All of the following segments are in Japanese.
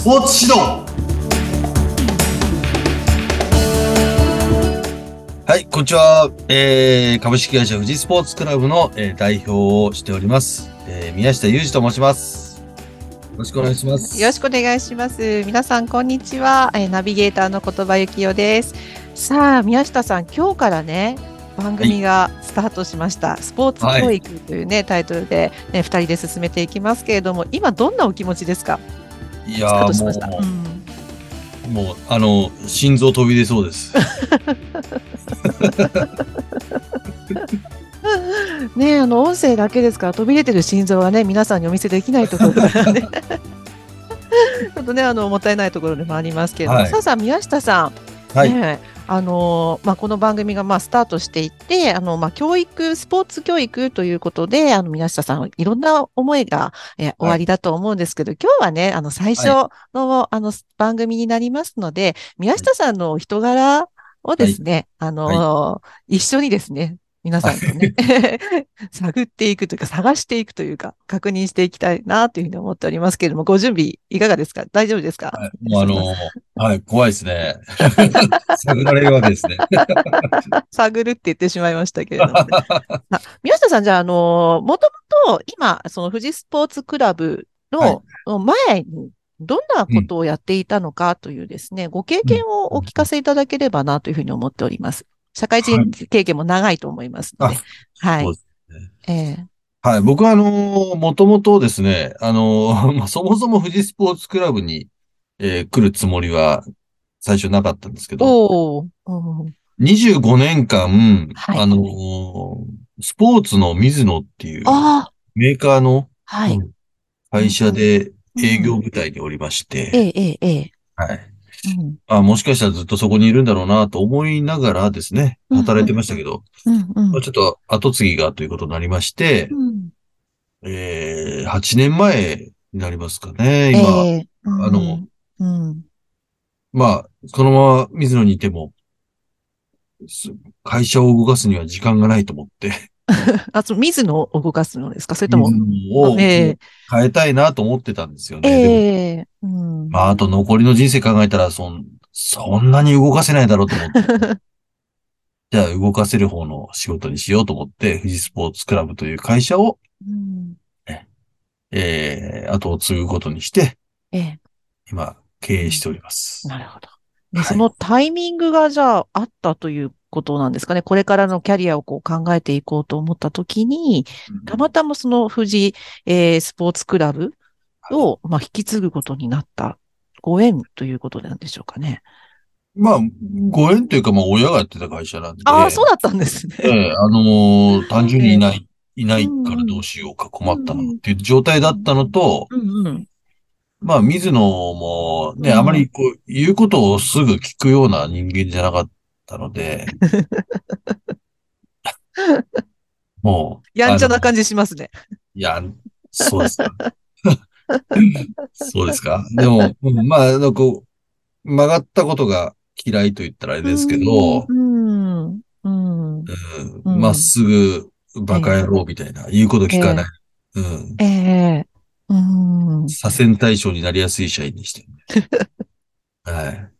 スポーツ指導はい、こんにちは。えー、株式会社富士スポーツクラブの、えー代表をしております。えー、宮下裕二と申します。よろしくお願いします。よろしくお願いします。皆さん、こんにちは。えーナビゲーターの言葉幸代です。さあ、宮下さん、今日からね、番組がスタートしました。スポーツ教育というね、タイトルで、ね、二人で進めていきますけれども、今どんなお気持ちですか？いやもう。ん。う、もう、あの、心臓飛び出そうです。ねあの音声だけですから飛び出てる心臓はね皆さんにお見せできないところからね。ちょっとねあのもったいないところでもありますけれども、はい。さあさあ宮下さん、はい。ねあのまあ、この番組がまあスタートしていってあの、まあ、教育スポーツ教育ということであの宮下さんいろんな思いが、えー終わりだと思うんですけど、今日はねあの最初の,、あの番組になりますので宮下さんのお人柄をですね、あの一緒にですね皆さんとね、探っていくというか、探していくというか、確認していきたいなというふうに思っておりますけれども、ご準備いかがですか？大丈夫ですか、はいもうあの、はい、怖いですね。探られるわけですね。探るって言ってしまいましたけれども、ね。あ宮下さん、じゃあ、あの、もともと今、その富士スポーツクラブの前に、どんなことをやっていたのかというですね、ご経験をお聞かせいただければなというふうに思っております。社会人経験も長いと思いますので。はい。はい。僕は、あの、もともとですね、あの、まあ、そもそも富士スポーツクラブに、えー来るつもりは最初なかったんですけど、おー。うん。25年間、はい。あの、スポーツの水野っていうメーカーのはい。うん会社でうん。営業部隊におりまして、ええ、ええ、ええ。はい。うん。あ、もしかしたらずっとそこにいるんだろうなと思いながらですね、うん。働いてましたけど、まあ、ちょっと後継ぎがということになりまして、うん。えー、8年前になりますかね、え今。え。うん。あの、うん。まあ、そのまま水野にいても、す会社を動かすには時間がないと思って、あ、その水野を動かすのですか？それとも？水、野をえ変えたいなと思ってたんですよえ、ね。ええ、うん。まあ、あと残りの人生考えたら、そん、そんなに動かせないだろうと思って。じゃあ動かせる方の仕事にしようと思って、富士スポーツクラブという会社を、うんえー、後を継ぐことにして、ええ、今、経営しております。なるほど。そのタイミングがじゃああったということなんですかね。これからのキャリアをこう考えていこうと思ったときに、たまたまその富士、えースポーツクラブを、まあ、引き継ぐことになったご縁ということなんでしょうかね。まあ、ご縁というか、まあ、親がやってた会社なんで。ああ、そうだったんですね。ええあのー単純にいない、いないからどうしようか困ったなっていう状態だったのと、うんうん。まあ、水野もね、うんあまりこう、言うことをすぐ聞くような人間じゃなかったので、もう。やんちゃなじ。感じしますね。いや、そうですか。そうですか。でも、うんまあ、あのこう、曲がったことが嫌いと言ったらあれですけど、まっすぐバカ野郎みたいな、言うこと聞かない。うん。ええうん。左遷対象になりやすい社員にしてる。はい。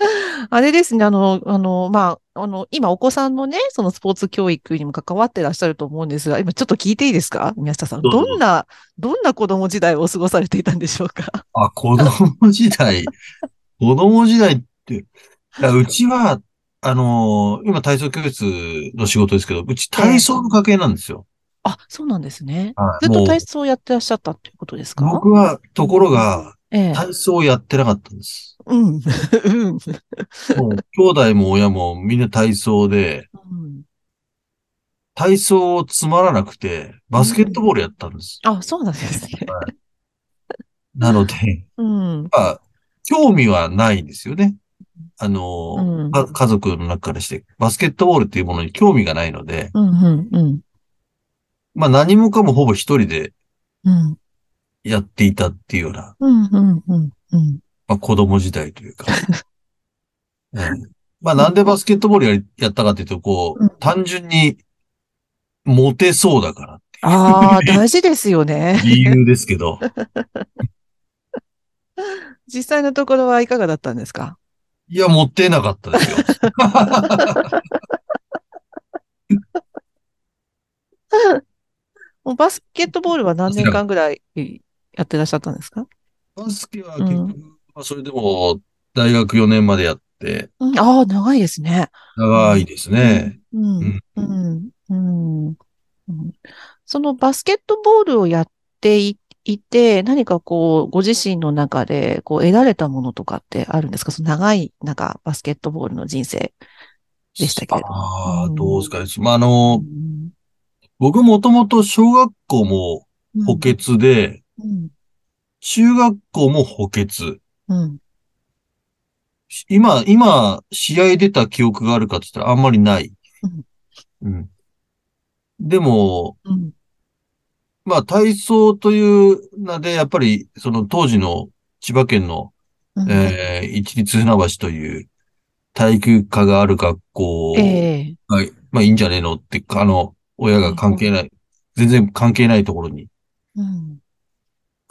あれですね、あの、あの、まあ、あの、今お子さんのね、そのスポーツ教育にも関わってらっしゃると思うんですが、今ちょっと聞いていいですか？宮下さん。どんな、どんな子供時代を過ごされていたんでしょうか？あ、子供時代、子供時代って、うちは、あのー今体操教室の仕事ですけど、うち体操の家系なんですよ。あ、そうなんですね。ずっと体操をやってらっしゃったっていうことですか？僕は、ところが、ええ。体操をやってなかったんです。うん。うん。もう、兄弟も親もみんな体操で、うん体操つまらなくて、バスケットボールやったんです。あ、そうなんですね。なので、うん。まあ、興味はないんですよね。あのー、うんか家族の中からして、バスケットボールっていうものに興味がないので、うん、うん、うん。まあ何もかもほぼ一人でうん、やっていたっていうような、うん、うん、うん、うん。まあ子供時代というか。うんまあなんでバスケットボールやりやったかっていうと、こうんう、単純にモテそうだからってああ、大事ですよね。いう理由ですけど、実際のところはいかがだったんですか？いや、持ってなかったですよ。もうバスケットボールは何年間ぐらいやってらっしゃったんですか？バスケは結局、まあそれでも大学4年までやって、うん、ああ、長いですね。長いですね。うん。うんうん。うん。うんそのバスケットボールをやっていいて、何かこう、ご自身の中で、こう、得られたものとかってあるんですか？その長い、なんか、バスケットボールの人生でしたけれども。ああ、うんどうですかね。まあ、あの、うん僕もともと小学校も補。欠で、うん。中学校も補欠。うん。今、今、試合出た記憶があるかって言ったらあんまりない。うん。でも、うん。まあ、体操という名で、やっぱり、その当時の千葉県の、うん。えー一律船橋という体育科がある学校ええが、まあいいんじゃねえのって、あの、親が関係ない、全然関係ないところに、うん。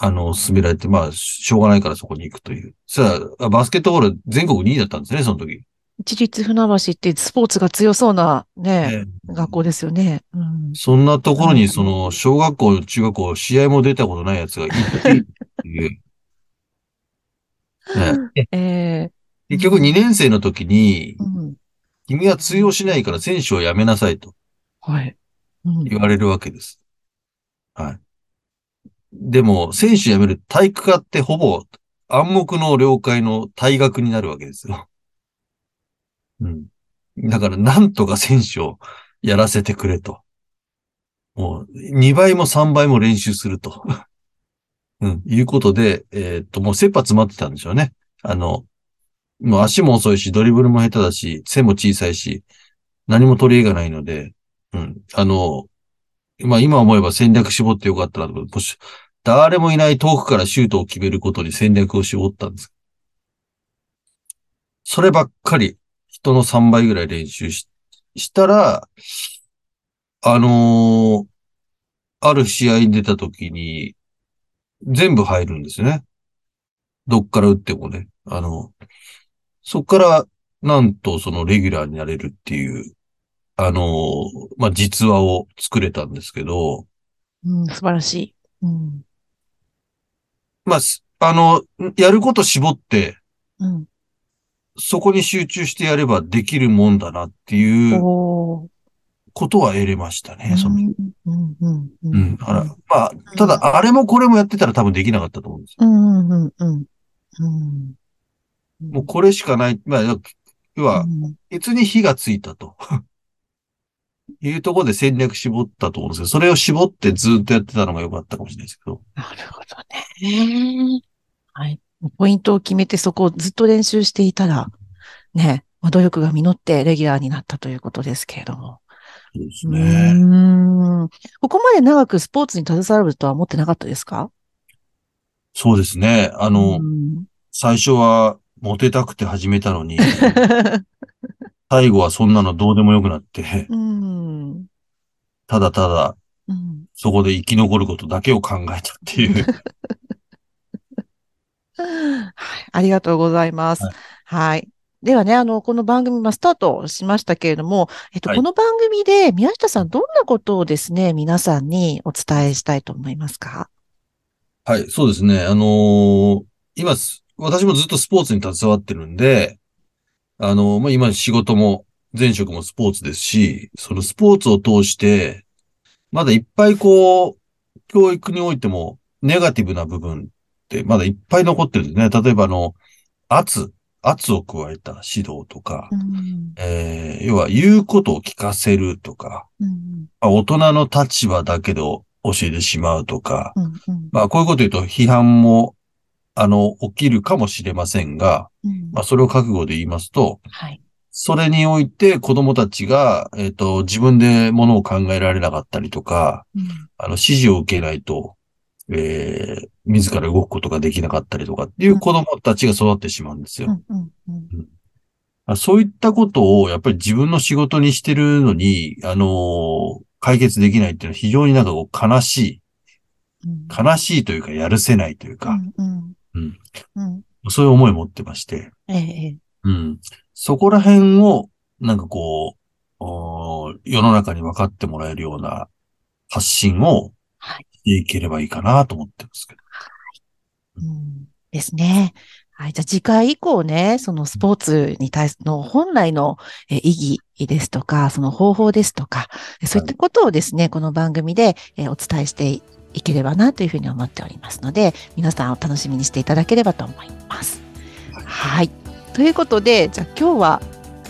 あの、進められて、まあ、しょうがないからそこに行くという。さあ、バスケットボール全国2位だったんですね、その時。一律船橋ってスポーツが強そうなね、え学校ですよね。うん。そんなところに、うんその、小学校、中学校、試合も出たことない奴が行っていいっていう。ね ええ結局2年生の時に、うん。君は通用しないから選手を辞めなさいとはい。うん。言われるわけです。はい。でも、選手辞める体育科ってほぼ暗黙の了解の退学になるわけですよ。うん。だから、なんとか選手をやらせてくれと。もう、2倍も3倍も練習すると。うん、いうことで、えーっと、もう切羽詰まってたんでしょうね。あの、もう足も遅いし、ドリブルも下手だし、背も小さいし、何も取り柄がないので、うん、あの、まあ今思えば戦略絞ってよかったなと思。もし、誰もいない遠くからシュートを決めることに戦略を絞ったんです。そればっかり、人の3倍ぐらい練習ししたら、あのーある試合に出た時に、全部入るんですね。どっから打ってもね。あの、そっから、なんとそのレギュラーになれるっていう、あのーまあ、実話を作れたんですけど、うん、素晴らしい。うん。まあ、すあの、やること絞って、うん。そこに集中してやればできるもんだなっていう。ことは得れましたね、その時。うん、うん、う。うんん。だから、まあ、ただ、あれもこれもやってたら多分できなかったと思うんですよ。うん、うん、うん。うん。もうこれしかない。まあ、要は、うんいつに火がついたと。いうところで戦略絞ったと思うんですけど、それを絞ってずっとやってたのが良かったかもしれないですけど。なるほどね。はい。ポイントを決めてそこをずっと練習していたら、ね、まあ、努力が実ってレギュラーになったということですけれども。そうですうね。ここまで長くスポーツに携わるとは思ってなかったですか？そうですね。あの、うん最初はモテたくて始めたのに、最後はそんなのどうでもよくなって、うん。ただただうん。そこで生き残ることだけを考えたっていう。はい。ありがとうございます。はいはい。ではね、あの、この番組、まあ、スタートしましたけれども、えっと、はいこの番組で宮下さん、どんなことをですね、皆さんにお伝えしたいと思いますか？はい、そうですね。あのー今す、私もずっとスポーツに携わってるんで、あのーまあ、今仕事も、前職もスポーツですし、そのスポーツを通して、まだいっぱいこう、教育においても、ネガティブな部分ってまだいっぱい残ってるんですね。例えばあの、圧、圧を加えた指導とか、うん。えー要は言うことを聞かせるとか、うん。まあ大人の立場だけど教えてしまうとか、うん。うん。まあ、こういうこと言うと批判も、あの、起きるかもしれませんが、うんまあ、それを覚悟で言いますと、はい。それにおいて子供たちが、えっ、と、自分でものを考えられなかったりとか、うんあの、指示を受けないと、えー、自ら動くことができなかったりとかっていう子供たちが育ってしまうんですよ。そういったことを、やっぱり自分の仕事にしてるのに、あのー解決できないっていうのは非常になんかこう悲しい、うん悲しいというか、やるせないというか、うん。うん。うんうん。そういう思いを持ってまして、ええ、うん。そこら辺を、なんかこう、世の中に分かってもらえるような発信をはいしていければいいかなと思ってますけど。うんですね。はい。じゃあ次回以降ね、そのスポーツに対すの本来のえー意義ですとか、その方法ですとか、そういったことをですね、この番組でえーお伝えしていければなというふうに思っておりますので、皆さんお楽しみにしていただければと思います。はい。ということで、じゃあ今日は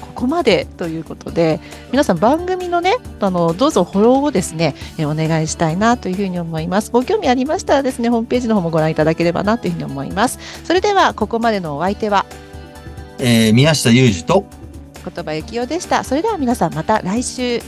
ここまでということで、皆さん番組のね、あの、どうぞフォローをですね、えーお願いしたいなというふうに思います。ご興味ありましたらですね、ホームページの方もご覧いただければなというふうに思います。それでは、ここまでのお相手は、えー宮下裕二と、言葉幸雄でした。それでは皆さんまた来週